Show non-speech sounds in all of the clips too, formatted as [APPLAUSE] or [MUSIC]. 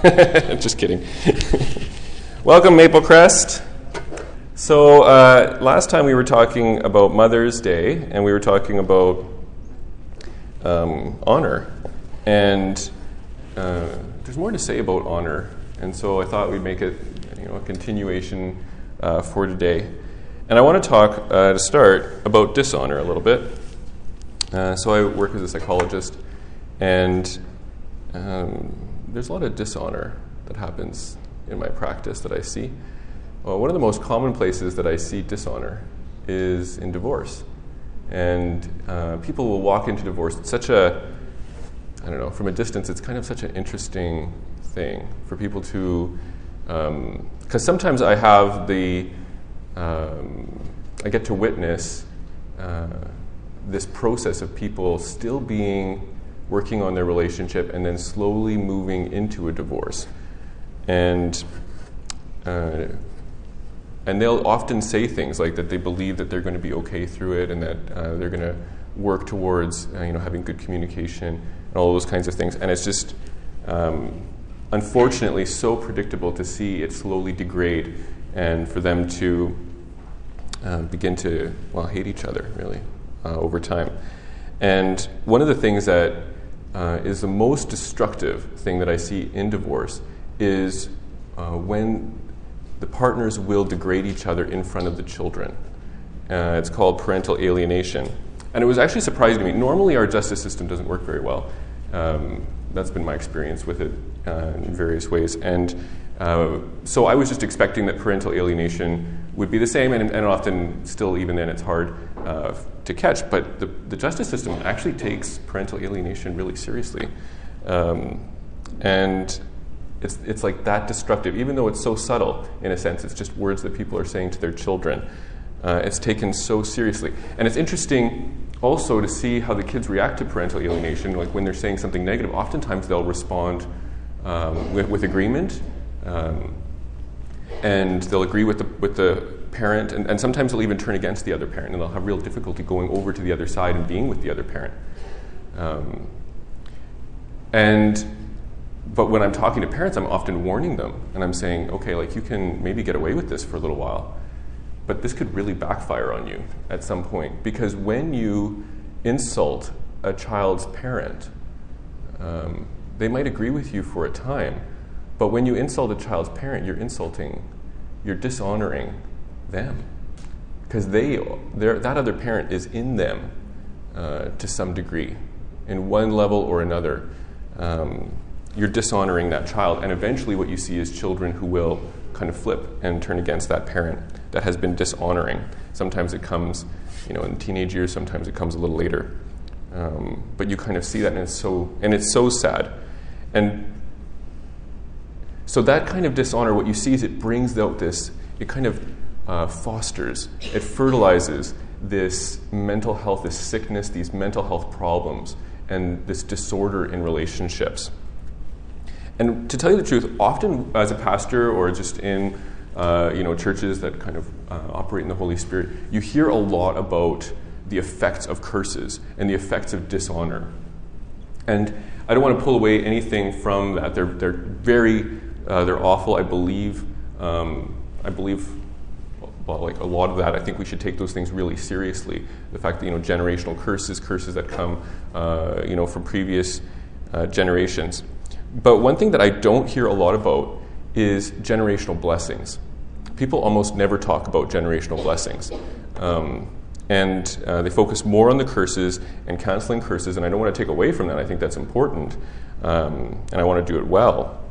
[LAUGHS] Just kidding. [LAUGHS] Welcome, Maple Crest. So, uh, last time we were talking about Mother's Day, and we were talking about um, honor. And uh, there's more to say about honor. And so I thought we'd make it you know, a continuation uh, for today. And I want to talk uh, to start about dishonor a little bit. Uh, so I work as a psychologist, and um, there's a lot of dishonor that happens in my practice that I see. Well, one of the most common places that I see dishonor is in divorce. And uh, people will walk into divorce. It's such a, I don't know, from a distance, it's kind of such an interesting thing for people to, because um, sometimes I have the, um, I get to witness uh, this process of people still being working on their relationship and then slowly moving into a divorce. And uh, and they'll often say things like that they believe that they're going to be okay through it and that uh, they're going to work towards uh, you know having good communication and all those kinds of things. And it's just um, unfortunately so predictable to see it slowly degrade and for them to uh, begin to well hate each other really uh, over time. And one of the things that uh, is the most destructive thing that I see in divorce is uh, when the partners will degrade each other in front of the children. Uh, it's called parental alienation. And it was actually surprising to me. Normally, our justice system doesn't work very well. Um, that's been my experience with it uh, in various ways. And uh, so I was just expecting that parental alienation would be the same, and, and often, still, even then, it's hard uh, to catch. But the, the, justice system actually takes parental alienation really seriously. Um, and it's, it's like that destructive, even though it's so subtle in a sense, it's just words that people are saying to their children. Uh, it's taken so seriously. And it's interesting also to see how the kids react to parental alienation. Like when they're saying something negative, oftentimes they'll respond um, with, with, agreement. Um, and they'll agree with the, with the parent, and, and sometimes they'll even turn against the other parent, and they'll have real difficulty going over to the other side and being with the other parent. Um, and but when I'm talking to parents, I'm often warning them and I'm saying, okay, like you can maybe get away with this for a little while, but this could really backfire on you at some point because when you insult a child's parent, um, they might agree with you for a time, but when you insult a child's parent, you're insulting, you're dishonoring them because they, that other parent is in them uh, to some degree, in one level or another. Um, you're dishonoring that child. And eventually, what you see is children who will kind of flip and turn against that parent that has been dishonoring. Sometimes it comes, you know, in teenage years. Sometimes it comes a little later. Um, but you kind of see that, and it's so and it's so sad. And so that kind of dishonor, what you see is it brings out this. It kind of uh, fosters, it fertilizes this mental health, this sickness, these mental health problems, and this disorder in relationships. And to tell you the truth, often as a pastor or just in uh, you know churches that kind of uh, operate in the Holy Spirit, you hear a lot about the effects of curses and the effects of dishonor. And I don't want to pull away anything from that. They're they're very uh, they're awful. I believe um, I believe well, like a lot of that, I think we should take those things really seriously. The fact that you know generational curses, curses that come, uh, you know, from previous uh, generations. But one thing that I don't hear a lot about is generational blessings. People almost never talk about generational blessings. Um, and uh, they focus more on the curses and canceling curses, and I don't want to take away from that. I think that's important, um, and I want to do it well.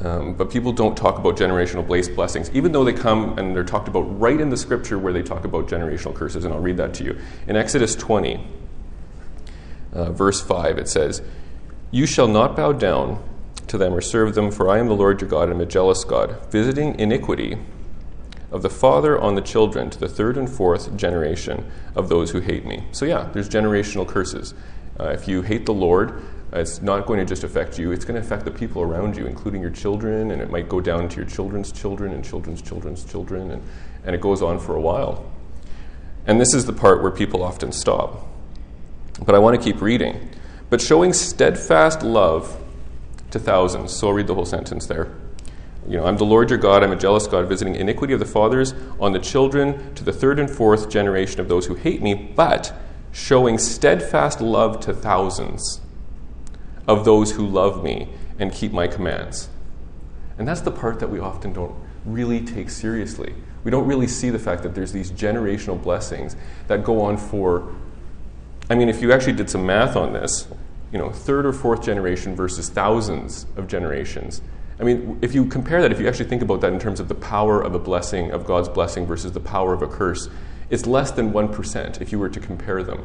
Um, but people don't talk about generational blessings, even though they come and they're talked about right in the scripture where they talk about generational curses, and I'll read that to you. In Exodus 20, uh, verse 5, it says, you shall not bow down to them or serve them, for I am the Lord your God and am a jealous God, visiting iniquity of the father on the children to the third and fourth generation of those who hate me. So, yeah, there's generational curses. Uh, if you hate the Lord, it's not going to just affect you, it's going to affect the people around you, including your children, and it might go down to your children's children and children's children's children, and, and it goes on for a while. And this is the part where people often stop. But I want to keep reading but showing steadfast love to thousands. So I'll read the whole sentence there. You know, I'm the Lord your God, I'm a jealous God, visiting iniquity of the fathers on the children to the third and fourth generation of those who hate me, but showing steadfast love to thousands of those who love me and keep my commands. And that's the part that we often don't really take seriously. We don't really see the fact that there's these generational blessings that go on for, I mean, if you actually did some math on this, you know, third or fourth generation versus thousands of generations. I mean, if you compare that, if you actually think about that in terms of the power of a blessing, of God's blessing versus the power of a curse, it's less than 1% if you were to compare them.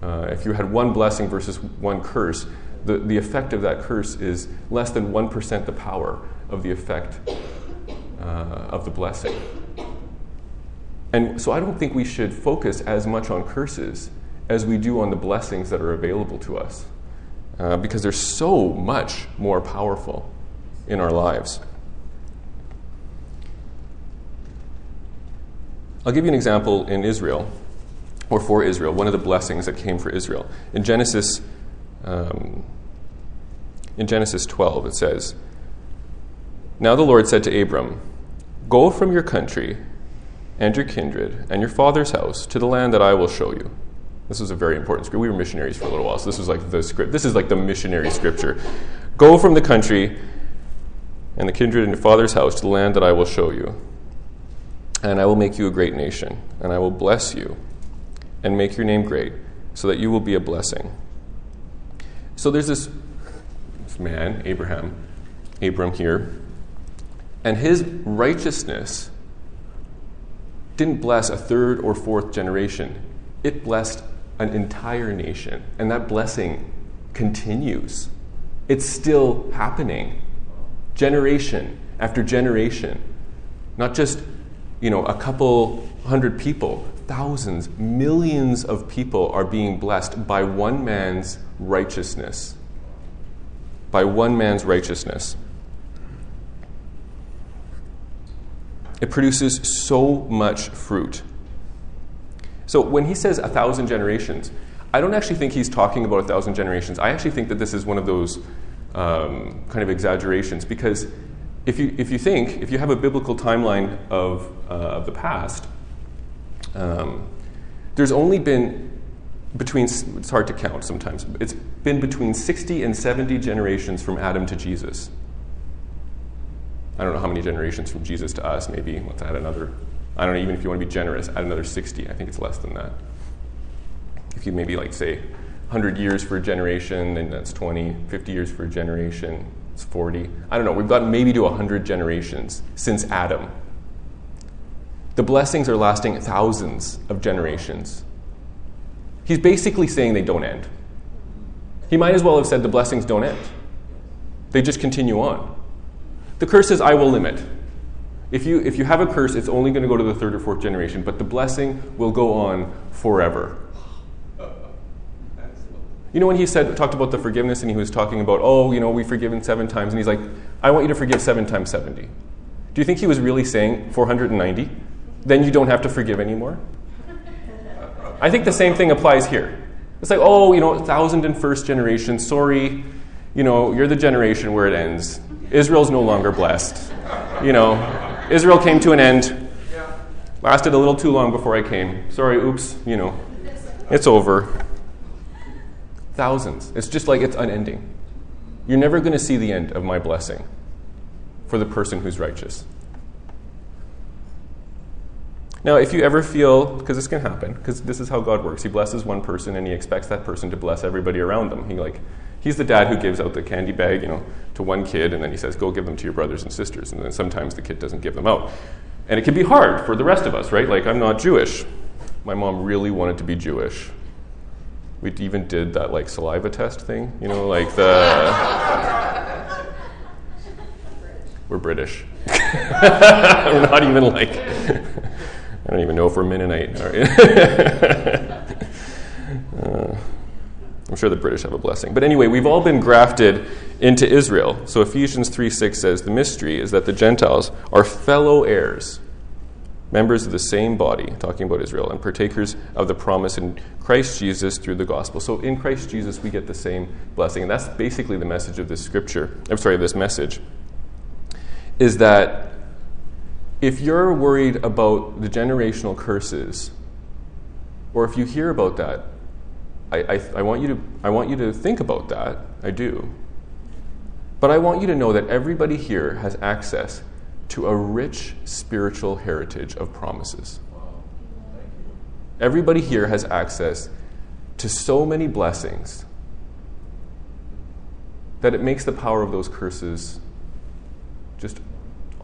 Uh, if you had one blessing versus one curse, the, the effect of that curse is less than 1% the power of the effect uh, of the blessing. And so I don't think we should focus as much on curses as we do on the blessings that are available to us uh, because they're so much more powerful in our lives. I'll give you an example in Israel, or for Israel, one of the blessings that came for Israel. In Genesis, um, in Genesis 12, it says, Now the Lord said to Abram, Go from your country and your kindred and your father's house to the land that I will show you. This was a very important scripture. We were missionaries for a little while, so this was like the script. This is like the missionary scripture. Go from the country and the kindred and your father's house to the land that I will show you. And I will make you a great nation, and I will bless you and make your name great, so that you will be a blessing. So there's this, this man, Abraham, Abram here, and his righteousness didn't bless a third or fourth generation, it blessed an entire nation. And that blessing continues. It's still happening, generation after generation. Not just, you know, a couple hundred people, thousands, millions of people are being blessed by one man's righteousness. By one man's righteousness. It produces so much fruit. So when he says a thousand generations, I don't actually think he's talking about a thousand generations. I actually think that this is one of those um, kind of exaggerations because if you, if you think, if you have a biblical timeline of, uh, of the past, um, there's only been between, it's hard to count sometimes, it's been between 60 and 70 generations from Adam to Jesus. I don't know how many generations from Jesus to us, maybe let's add another, I don't know, even if you want to be generous, add another 60. I think it's less than that. If you maybe like say 100 years for a generation, then that's 20, 50 years for a generation, it's 40. I don't know, we've gotten maybe to 100 generations since Adam. The blessings are lasting thousands of generations. He's basically saying they don't end. He might as well have said the blessings don't end, they just continue on. The curse is I will limit. If you, if you have a curse, it's only going to go to the third or fourth generation, but the blessing will go on forever. You know, when he said, talked about the forgiveness and he was talking about, oh, you know, we've forgiven seven times, and he's like, I want you to forgive seven times 70. Do you think he was really saying 490? Then you don't have to forgive anymore? I think the same thing applies here. It's like, oh, you know, thousand and first generation, sorry, you know, you're the generation where it ends. Israel's no longer blessed. You know, Israel came to an end. Lasted a little too long before I came. Sorry, oops, you know. It's over. Thousands. It's just like it's unending. You're never going to see the end of my blessing for the person who's righteous. Now, if you ever feel, because this can happen, because this is how God works. He blesses one person and he expects that person to bless everybody around them. He like he's the dad who gives out the candy bag, you know, to one kid, and then he says, "Go give them to your brothers and sisters." And then sometimes the kid doesn't give them out, and it can be hard for the rest of us, right? Like I'm not Jewish. My mom really wanted to be Jewish. We even did that like saliva test thing, you know, like the. [LAUGHS] We're British. [LAUGHS] We're not even like. I don't even know if we're Mennonite. [LAUGHS] uh, I'm sure the British have a blessing. But anyway, we've all been grafted into Israel. So Ephesians 3 6 says, The mystery is that the Gentiles are fellow heirs members of the same body, talking about Israel, and partakers of the promise in Christ Jesus through the gospel. So in Christ Jesus, we get the same blessing. And that's basically the message of this scripture, I'm sorry, this message, is that if you're worried about the generational curses, or if you hear about that, I, I, I, want you to, I want you to think about that. I do. But I want you to know that everybody here has access to a rich spiritual heritage of promises. Everybody here has access to so many blessings that it makes the power of those curses just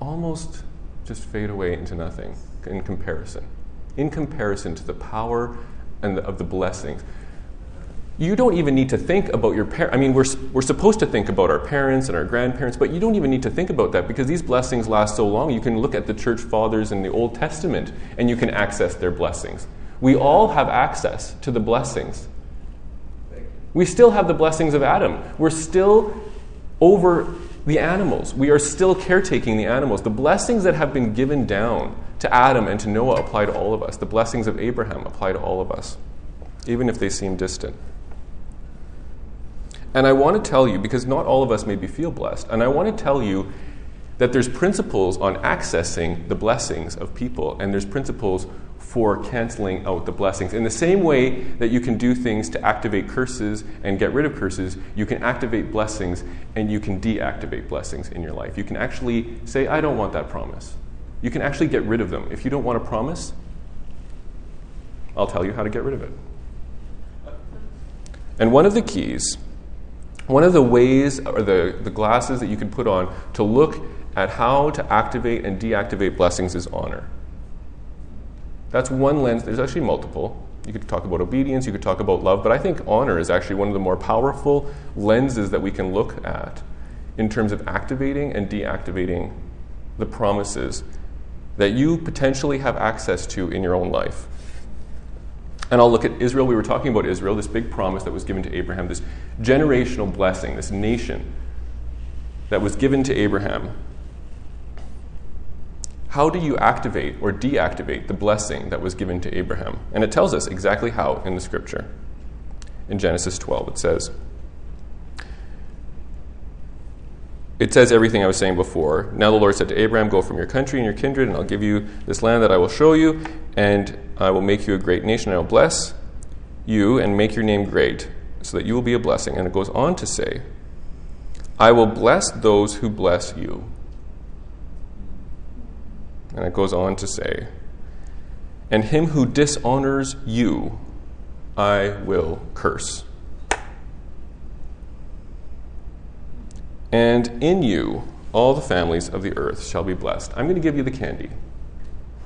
almost just fade away into nothing in comparison. In comparison to the power and the, of the blessings you don't even need to think about your parents. I mean, we're, we're supposed to think about our parents and our grandparents, but you don't even need to think about that because these blessings last so long. You can look at the church fathers in the Old Testament and you can access their blessings. We all have access to the blessings. We still have the blessings of Adam. We're still over the animals. We are still caretaking the animals. The blessings that have been given down to Adam and to Noah apply to all of us. The blessings of Abraham apply to all of us, even if they seem distant. And I want to tell you, because not all of us maybe feel blessed, and I want to tell you that there's principles on accessing the blessings of people, and there's principles for canceling out the blessings. In the same way that you can do things to activate curses and get rid of curses, you can activate blessings and you can deactivate blessings in your life. You can actually say, I don't want that promise. You can actually get rid of them. If you don't want a promise, I'll tell you how to get rid of it. And one of the keys one of the ways or the, the glasses that you can put on to look at how to activate and deactivate blessings is honor. That's one lens. There's actually multiple. You could talk about obedience, you could talk about love, but I think honor is actually one of the more powerful lenses that we can look at in terms of activating and deactivating the promises that you potentially have access to in your own life. And I'll look at Israel. We were talking about Israel, this big promise that was given to Abraham, this generational blessing, this nation that was given to Abraham. How do you activate or deactivate the blessing that was given to Abraham? And it tells us exactly how in the scripture. In Genesis 12, it says, it says everything I was saying before. Now the Lord said to Abraham, Go from your country and your kindred, and I'll give you this land that I will show you, and I will make you a great nation. I will bless you and make your name great, so that you will be a blessing. And it goes on to say, I will bless those who bless you. And it goes on to say, And him who dishonors you, I will curse. And in you, all the families of the earth shall be blessed. I'm going to give you the candy,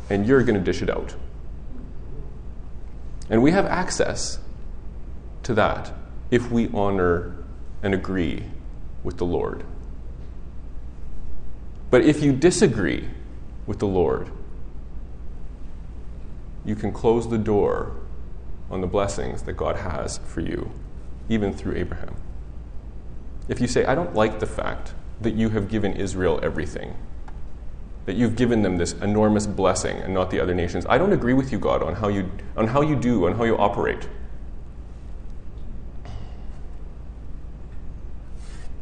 and you're going to dish it out. And we have access to that if we honor and agree with the Lord. But if you disagree with the Lord, you can close the door on the blessings that God has for you, even through Abraham. If you say, I don't like the fact that you have given Israel everything, that you've given them this enormous blessing and not the other nations, I don't agree with you, God, on how you, on how you do, on how you operate.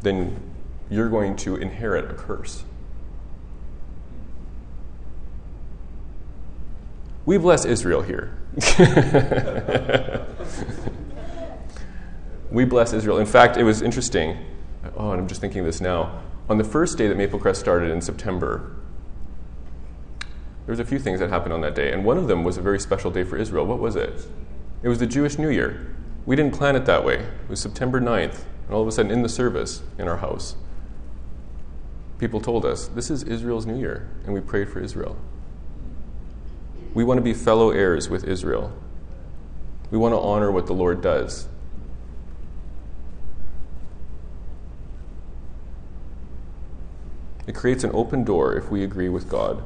Then you're going to inherit a curse. We bless Israel here. [LAUGHS] we bless Israel. In fact, it was interesting oh, and I'm just thinking this now. On the first day that Maple Crest started in September, there was a few things that happened on that day, and one of them was a very special day for Israel. What was it? It was the Jewish New Year. We didn't plan it that way. It was September 9th, and all of a sudden, in the service in our house, people told us, This is Israel's New Year, and we prayed for Israel. We want to be fellow heirs with Israel. We want to honor what the Lord does. It creates an open door if we agree with God.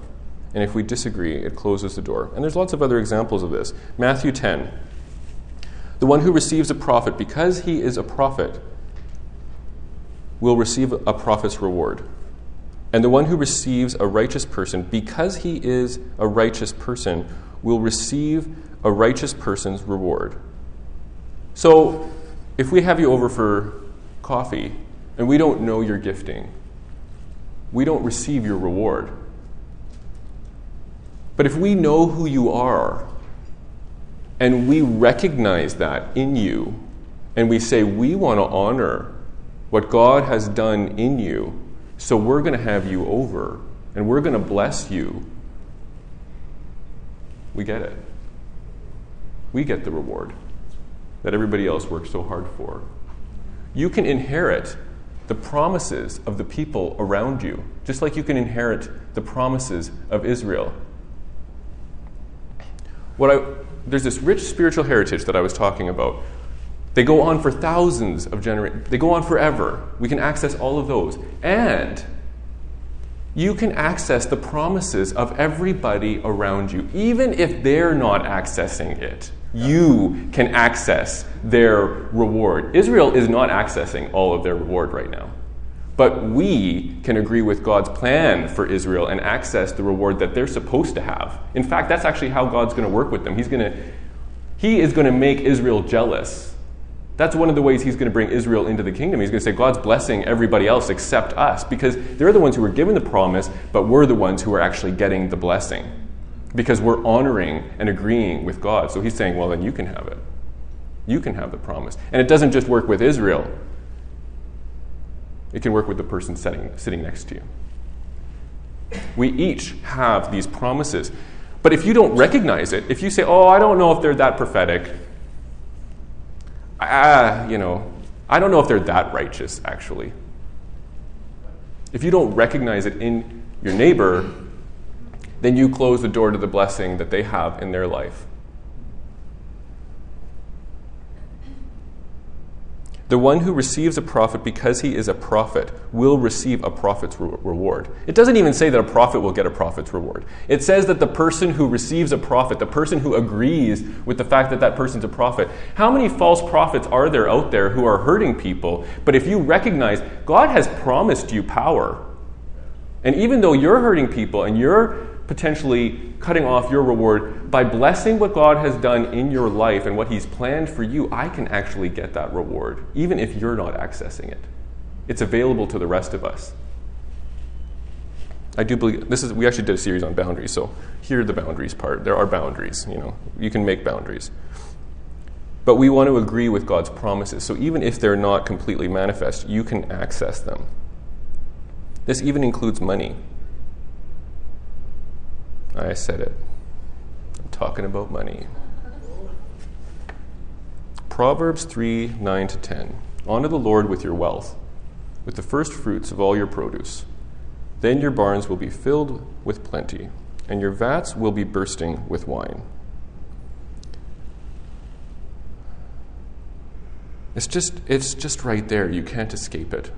And if we disagree, it closes the door. And there's lots of other examples of this. Matthew 10. The one who receives a prophet because he is a prophet will receive a prophet's reward. And the one who receives a righteous person, because he is a righteous person, will receive a righteous person's reward. So, if we have you over for coffee and we don't know your gifting, we don't receive your reward. But if we know who you are and we recognize that in you, and we say, we want to honor what God has done in you, so we're going to have you over and we're going to bless you, we get it. We get the reward that everybody else worked so hard for. You can inherit the promises of the people around you, just like you can inherit the promises of Israel. What I, there's this rich spiritual heritage that I was talking about. They go on for thousands of generations. They go on forever. We can access all of those. And you can access the promises of everybody around you, even if they're not accessing it. You can access their reward. Israel is not accessing all of their reward right now. But we can agree with God's plan for Israel and access the reward that they're supposed to have. In fact, that's actually how God's going to work with them. He's going to, he is going to make Israel jealous. That's one of the ways he's going to bring Israel into the kingdom. He's going to say, God's blessing everybody else except us, because they're the ones who were given the promise, but we're the ones who are actually getting the blessing. Because we're honoring and agreeing with God. So he's saying, well, then you can have it. You can have the promise. And it doesn't just work with Israel, it can work with the person sitting, sitting next to you. We each have these promises. But if you don't recognize it, if you say, oh, I don't know if they're that prophetic, ah, you know, I don't know if they're that righteous, actually. If you don't recognize it in your neighbor, then you close the door to the blessing that they have in their life. The one who receives a prophet because he is a prophet will receive a prophet's re- reward. It doesn't even say that a prophet will get a prophet's reward. It says that the person who receives a prophet, the person who agrees with the fact that that person's a prophet, how many false prophets are there out there who are hurting people? But if you recognize God has promised you power, and even though you're hurting people and you're potentially cutting off your reward by blessing what God has done in your life and what He's planned for you, I can actually get that reward, even if you're not accessing it. It's available to the rest of us. I do believe this is we actually did a series on boundaries, so here the boundaries part. There are boundaries, you know. You can make boundaries. But we want to agree with God's promises. So even if they're not completely manifest, you can access them. This even includes money. I said it. I'm talking about money. Proverbs 3 9 to 10. Honor the Lord with your wealth, with the first fruits of all your produce. Then your barns will be filled with plenty, and your vats will be bursting with wine. It's just, it's just right there. You can't escape it.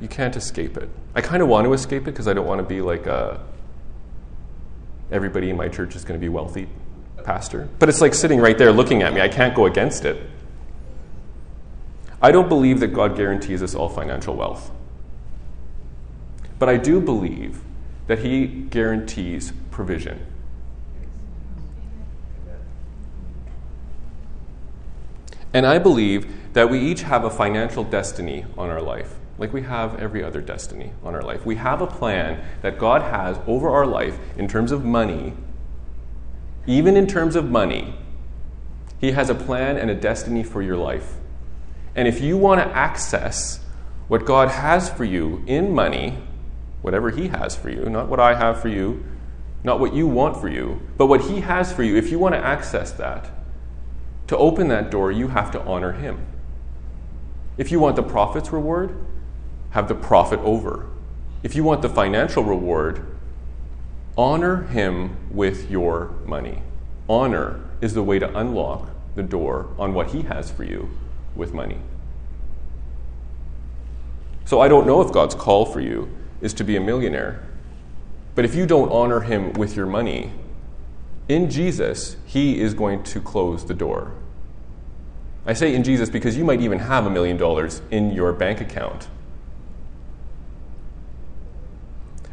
You can't escape it. I kind of want to escape it because I don't want to be like a everybody in my church is going to be wealthy pastor. But it's like sitting right there looking at me. I can't go against it. I don't believe that God guarantees us all financial wealth. But I do believe that He guarantees provision. And I believe that we each have a financial destiny on our life like we have every other destiny on our life. We have a plan that God has over our life in terms of money, even in terms of money. He has a plan and a destiny for your life. And if you want to access what God has for you in money, whatever He has for you, not what I have for you, not what you want for you, but what He has for you, if you want to access that, to open that door, you have to honor Him. If you want the prophet's reward, have the prophet over. If you want the financial reward, honor him with your money. Honor is the way to unlock the door on what he has for you with money. So I don't know if God's call for you is to be a millionaire. But if you don't honor him with your money, in Jesus, he is going to close the door. I say in Jesus because you might even have a million dollars in your bank account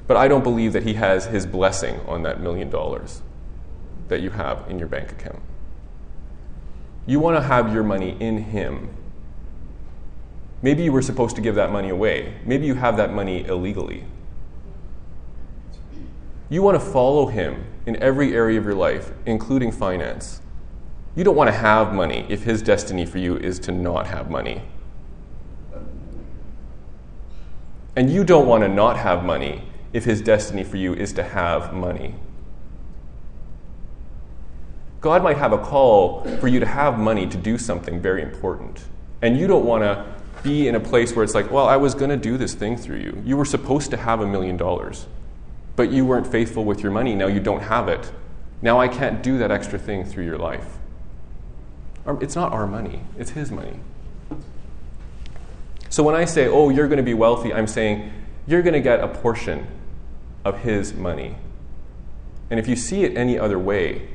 but I don't believe that He has His blessing on that million dollars that you have in your bank account. You want to have your money in Him. Maybe you were supposed to give that money away. Maybe you have that money illegally. You want to follow Him in every area of your life, including finance. You don't want to have money if His destiny for you is to not have money. And you don't want to not have money if His destiny for you is to have money. God might have a call for you to have money to do something very important. And you don't want to be in a place where it's like, well, I was going to do this thing through you. You were supposed to have a million dollars, but you weren't faithful with your money. Now you don't have it. Now I can't do that extra thing through your life. It's not our money, it's His money. So when I say, oh, you're going to be wealthy, I'm saying you're going to get a portion of His money. And if you see it any other way,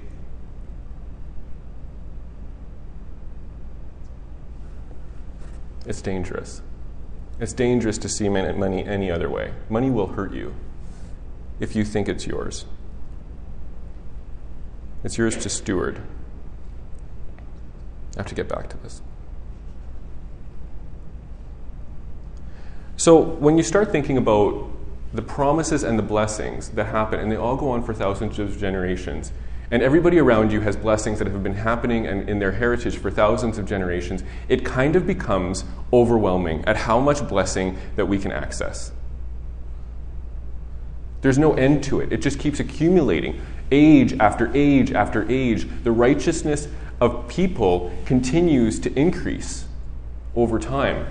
it's dangerous. It's dangerous to see money any other way. Money will hurt you if you think it's yours. It's yours to steward. I have to get back to this. So, when you start thinking about the promises and the blessings that happen, and they all go on for thousands of generations, and everybody around you has blessings that have been happening and in their heritage for thousands of generations, it kind of becomes overwhelming at how much blessing that we can access. There's no end to it. It just keeps accumulating. Age after age after age, the righteousness of people continues to increase over time.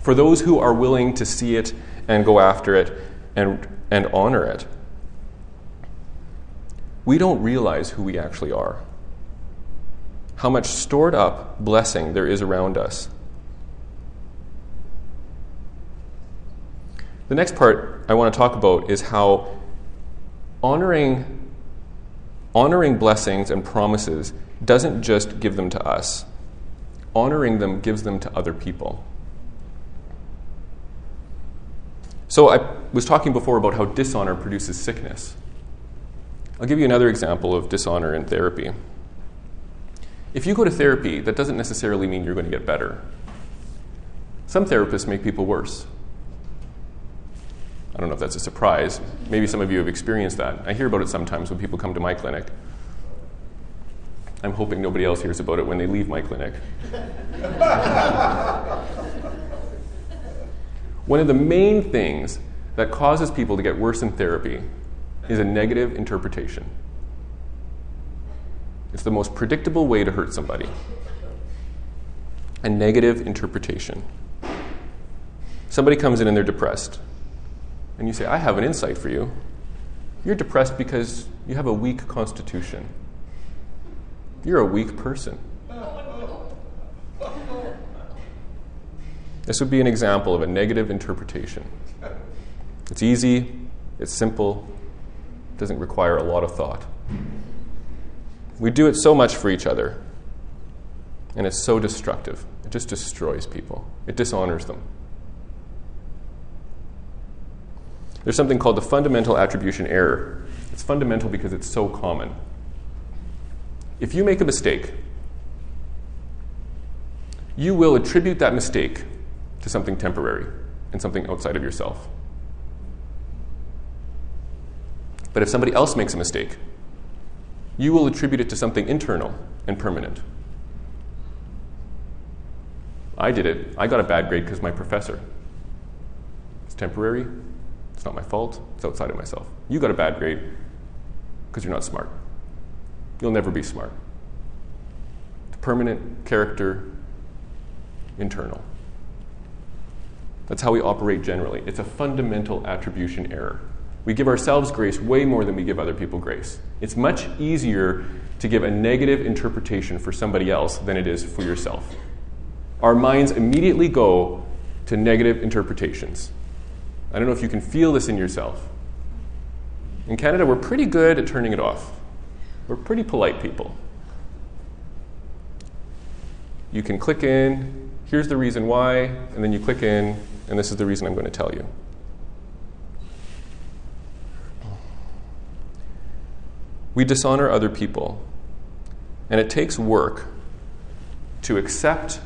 For those who are willing to see it and go after it and, and honor it we don't realize who we actually are, how much stored up blessing there is around us. The next part I want to talk about is how honoring, honoring blessings and promises doesn't just give them to us, honoring them gives them to other people. So I was talking before about how dishonor produces sickness. I'll give you another example of dishonor in therapy. If you go to therapy, that doesn't necessarily mean you're going to get better. Some therapists make people worse. I don't know if that's a surprise. Maybe some of you have experienced that. I hear about it sometimes when people come to my clinic. I'm hoping nobody else hears about it when they leave my clinic. One of the main things that causes people to get worse in therapy is a negative interpretation. It's the most predictable way to hurt somebody. A negative interpretation. Somebody comes in and they're depressed. And you say, I have an insight for you. You're depressed because you have a weak constitution. You're a weak person. This would be an example of a negative interpretation. It's easy, it's simple, doesn't require a lot of thought. We do it so much for each other, and it's so destructive. It just destroys people, it dishonors them. There's something called the fundamental attribution error. It's fundamental because it's so common. If you make a mistake, you will attribute that mistake to something temporary and something outside of yourself. But if somebody else makes a mistake, you will attribute it to something internal and permanent. I did it. I got a bad grade because my professor. It's temporary. It's not my fault. It's outside of myself. You got a bad grade because you're not smart. You'll never be smart. Permanent, character, internal. That's how we operate generally. It's a fundamental attribution error. We give ourselves grace way more than we give other people grace. It's much easier to give a negative interpretation for somebody else than it is for yourself. Our minds immediately go to negative interpretations. I don't know if you can feel this in yourself. In Canada, we're pretty good at turning it off. We're pretty polite people. You can click in, here's the reason why, and then you click in, and this is the reason I'm going to tell you. we dishonor other people. And it takes work to accept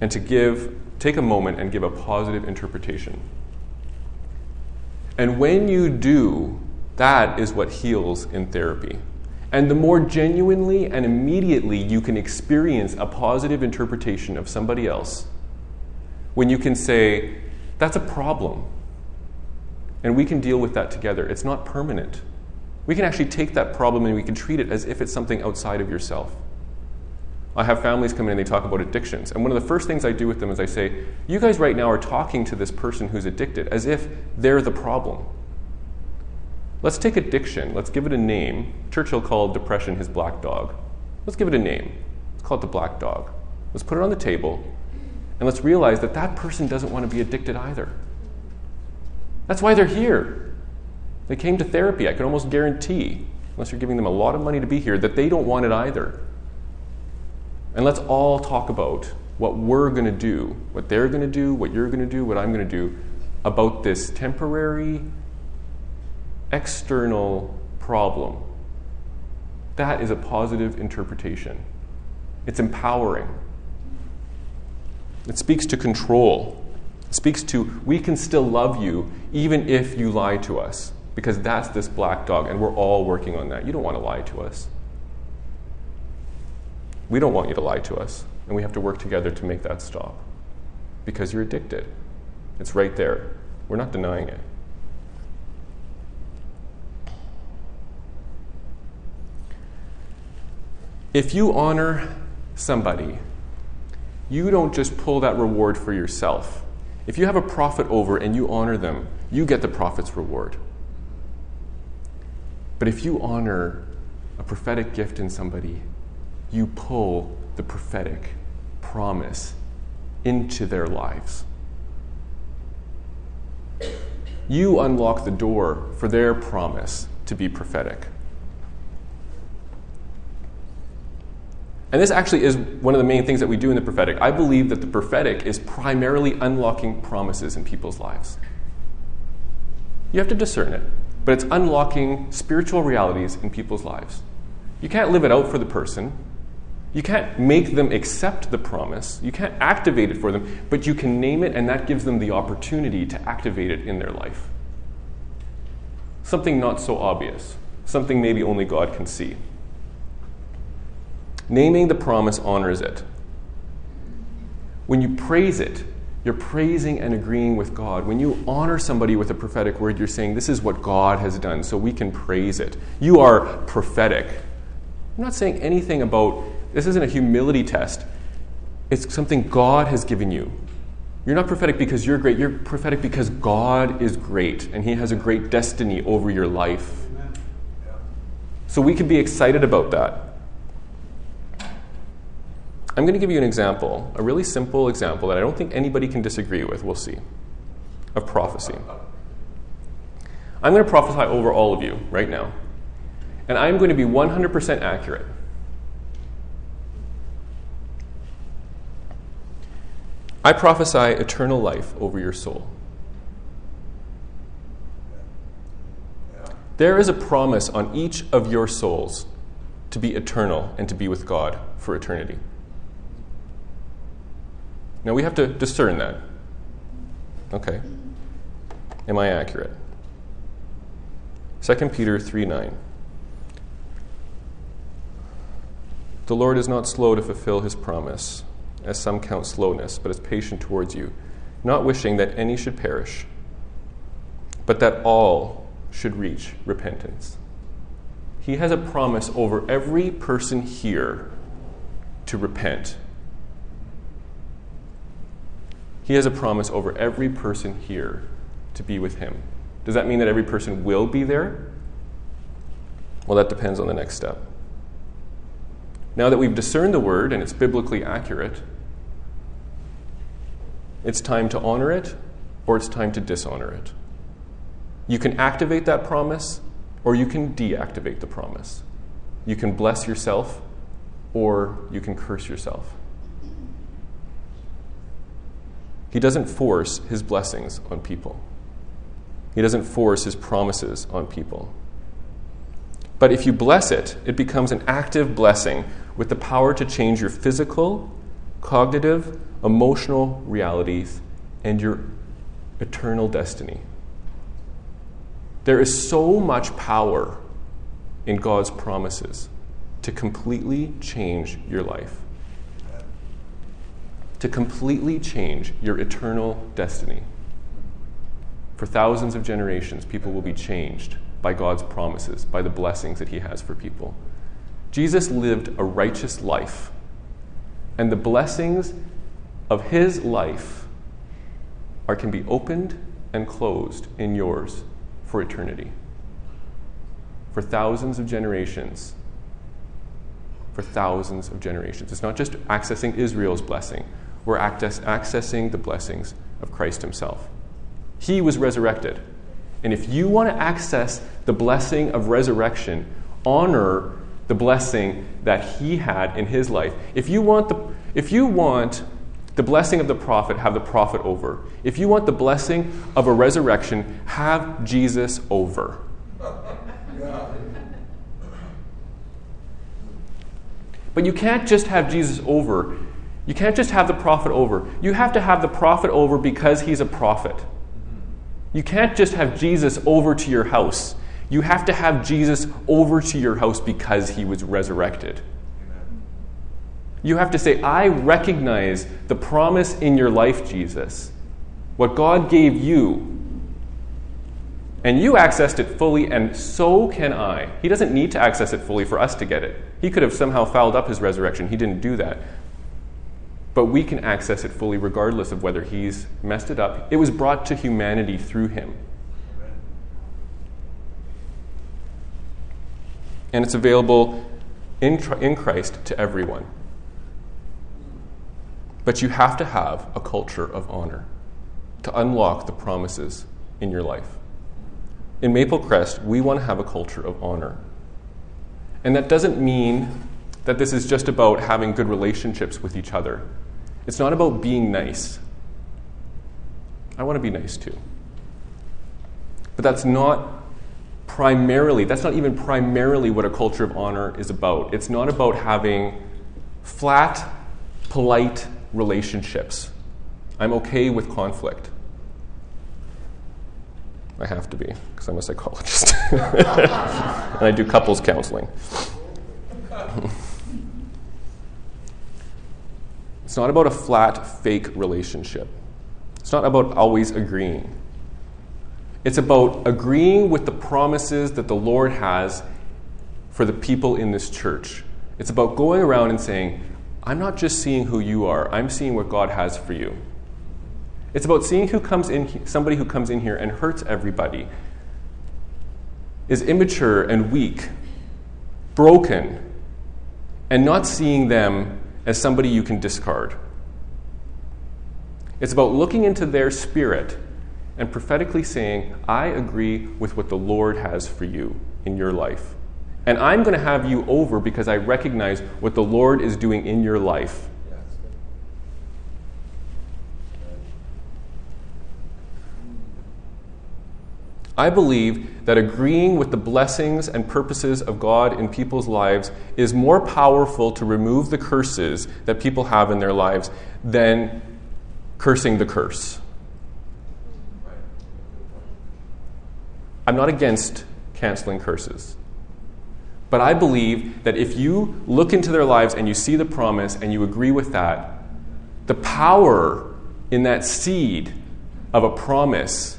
and to give, take a moment and give a positive interpretation. And when you do, that is what heals in therapy. And the more genuinely and immediately you can experience a positive interpretation of somebody else, when you can say, that's a problem, and we can deal with that together, it's not permanent. We can actually take that problem and we can treat it as if it's something outside of yourself. I have families come in and they talk about addictions. And one of the first things I do with them is I say, You guys right now are talking to this person who's addicted as if they're the problem. Let's take addiction, let's give it a name. Churchill called depression his black dog. Let's give it a name. Let's call it the black dog. Let's put it on the table, and let's realize that that person doesn't want to be addicted either. That's why they're here. They came to therapy. I can almost guarantee, unless you're giving them a lot of money to be here, that they don't want it either. And let's all talk about what we're going to do, what they're going to do, what you're going to do, what I'm going to do about this temporary external problem. That is a positive interpretation. It's empowering. It speaks to control. It speaks to we can still love you even if you lie to us, because that's this black dog, and we're all working on that. You don't want to lie to us. We don't want you to lie to us, and we have to work together to make that stop because you're addicted. It's right there. We're not denying it. If you honor somebody, you don't just pull that reward for yourself. If you have a prophet over and you honor them, you get the prophet's reward. But if you honor a prophetic gift in somebody, you pull the prophetic promise into their lives. You unlock the door for their promise to be prophetic. And this actually is one of the main things that we do in the prophetic. I believe that the prophetic is primarily unlocking promises in people's lives. You have to discern it, but it's unlocking spiritual realities in people's lives. You can't live it out for the person. You can't make them accept the promise. You can't activate it for them, but you can name it, and that gives them the opportunity to activate it in their life. Something not so obvious, something maybe only God can see. Naming the promise honors it. When you praise it, you're praising and agreeing with God. When you honor somebody with a prophetic word, you're saying, This is what God has done, so we can praise it. You are prophetic. I'm not saying anything about this isn't a humility test. It's something God has given you. You're not prophetic because you're great. You're prophetic because God is great and He has a great destiny over your life. So we can be excited about that. I'm going to give you an example, a really simple example that I don't think anybody can disagree with. We'll see. Of prophecy. I'm going to prophesy over all of you right now. And I'm going to be 100% accurate. I prophesy eternal life over your soul. There is a promise on each of your souls to be eternal and to be with God for eternity. Now we have to discern that. Okay. Am I accurate? 2 Peter 3 9. The Lord is not slow to fulfill his promise, as some count slowness, but is patient towards you, not wishing that any should perish, but that all should reach repentance. He has a promise over every person here to repent he has a promise over every person here to be with Him. Does that mean that every person will be there? Well, that depends on the next step. Now that we've discerned the word and it's biblically accurate, it's time to honor it or it's time to dishonor it. You can activate that promise or you can deactivate the promise. You can bless yourself or you can curse yourself. He doesn't force his blessings on people, he doesn't force his promises on people. But if you bless it, it becomes an active blessing with the power to change your physical, cognitive, emotional realities and your eternal destiny. There is so much power in God's promises to completely change your life, to completely change your eternal destiny. For thousands of generations, people will be changed by God's promises, by the blessings that He has for people. Jesus lived a righteous life, and the blessings of His life are, can be opened and closed in yours for eternity. For thousands of generations. For thousands of generations. It's not just accessing Israel's blessing, we're access, accessing the blessings of Christ Himself. He was resurrected. And if you want to access the blessing of resurrection, honor the blessing that he had in his life. If you want the, if you want the blessing of the prophet, have the prophet over. If you want the blessing of a resurrection, have Jesus over. But you can't just have Jesus over. You can't just have the prophet over. You have to have the prophet over because he's a prophet. You can't just have Jesus over to your house. You have to have Jesus over to your house because he was resurrected. You have to say, I recognize the promise in your life, Jesus. What God gave you. And you accessed it fully, and so can I. He doesn't need to access it fully for us to get it. He could have somehow fouled up his resurrection. He didn't do that. But we can access it fully regardless of whether he's messed it up. It was brought to humanity through him. And it's available in, in Christ to everyone. But you have to have a culture of honor to unlock the promises in your life. In Maple Crest, we want to have a culture of honor. And that doesn't mean that this is just about having good relationships with each other. It's not about being nice. I want to be nice too. But that's not primarily, that's not even primarily what a culture of honor is about. It's not about having flat, polite relationships. I'm okay with conflict. I have to be, because I'm a psychologist. [LAUGHS] and I do couples counseling. [LAUGHS] it's not about a flat, fake relationship. It's not about always agreeing. It's about agreeing with the promises that the Lord has for the people in this church. It's about going around and saying, I'm not just seeing who you are, I'm seeing what God has for you. It's about seeing who comes in, somebody who comes in here and hurts everybody, is immature and weak, broken, and not seeing them as somebody you can discard. It's about looking into their spirit and prophetically saying, I agree with what the Lord has for you in your life. And I'm going to have you over because I recognize what the Lord is doing in your life. I believe that agreeing with the blessings and purposes of God in people's lives is more powerful to remove the curses that people have in their lives than cursing the curse. I'm not against canceling curses. But I believe that if you look into their lives and you see the promise and you agree with that, the power in that seed of a promise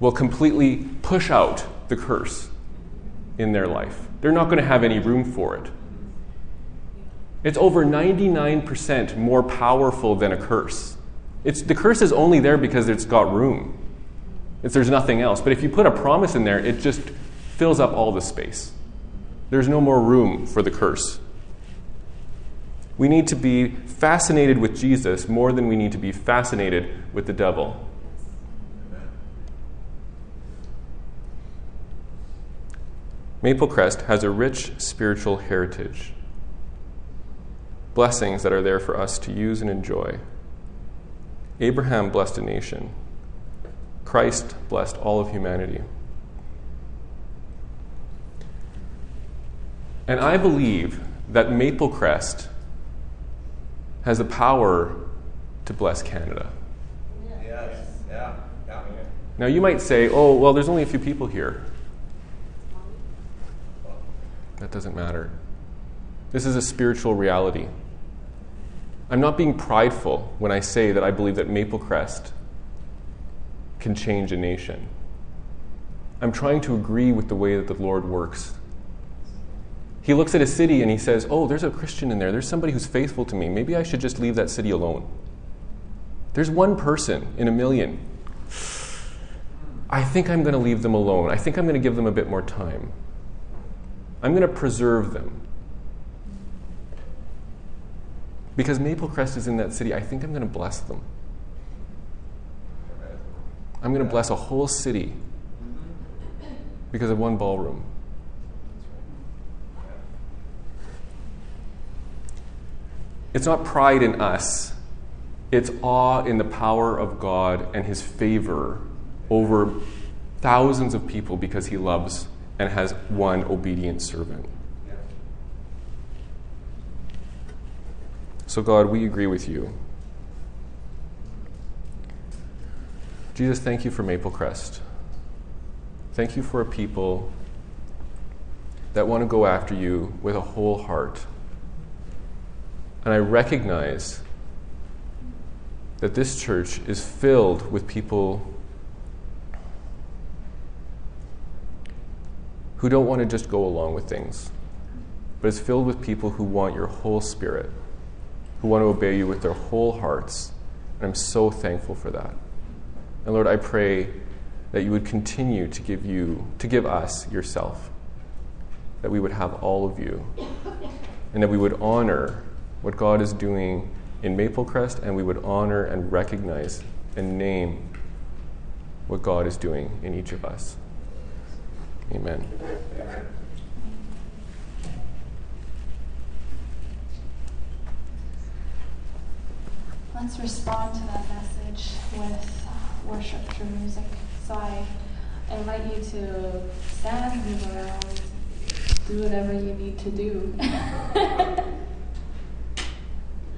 will completely push out the curse in their life. They're not going to have any room for it. It's over 99% more powerful than a curse. It's, the curse is only there because it's got room. If there's nothing else. But if you put a promise in there, it just fills up all the space. There's no more room for the curse. We need to be fascinated with Jesus more than we need to be fascinated with the devil. Maple Crest has a rich spiritual heritage, blessings that are there for us to use and enjoy. Abraham blessed a nation, Christ blessed all of humanity. And I believe that Maple Crest has the power to bless Canada. Yes. Yeah. Yeah. Now, you might say, oh, well, there's only a few people here. That doesn't matter. This is a spiritual reality. I'm not being prideful when I say that I believe that Maple Crest can change a nation. I'm trying to agree with the way that the Lord works. He looks at a city and he says, Oh, there's a Christian in there. There's somebody who's faithful to me. Maybe I should just leave that city alone. There's one person in a million. I think I'm going to leave them alone. I think I'm going to give them a bit more time. I'm going to preserve them. Because Maple Crest is in that city, I think I'm going to bless them. I'm going to bless a whole city because of one ballroom. It's not pride in us, it's awe in the power of God and His favor over thousands of people because He loves and has one obedient servant. So, God, we agree with you. Jesus, thank you for Maple Crest. Thank you for a people that want to go after you with a whole heart. And I recognize that this church is filled with people who don't want to just go along with things, but is filled with people who want your whole spirit, who want to obey you with their whole hearts. And I'm so thankful for that. And Lord, I pray that you would continue to give you to give us yourself. That we would have all of you. And that we would honor what God is doing in Maple Crest and we would honor and recognize and name what God is doing in each of us. Amen. Let's respond to that message with uh, worship through music. So I invite you to stand, move around, do whatever you need to do. [LAUGHS]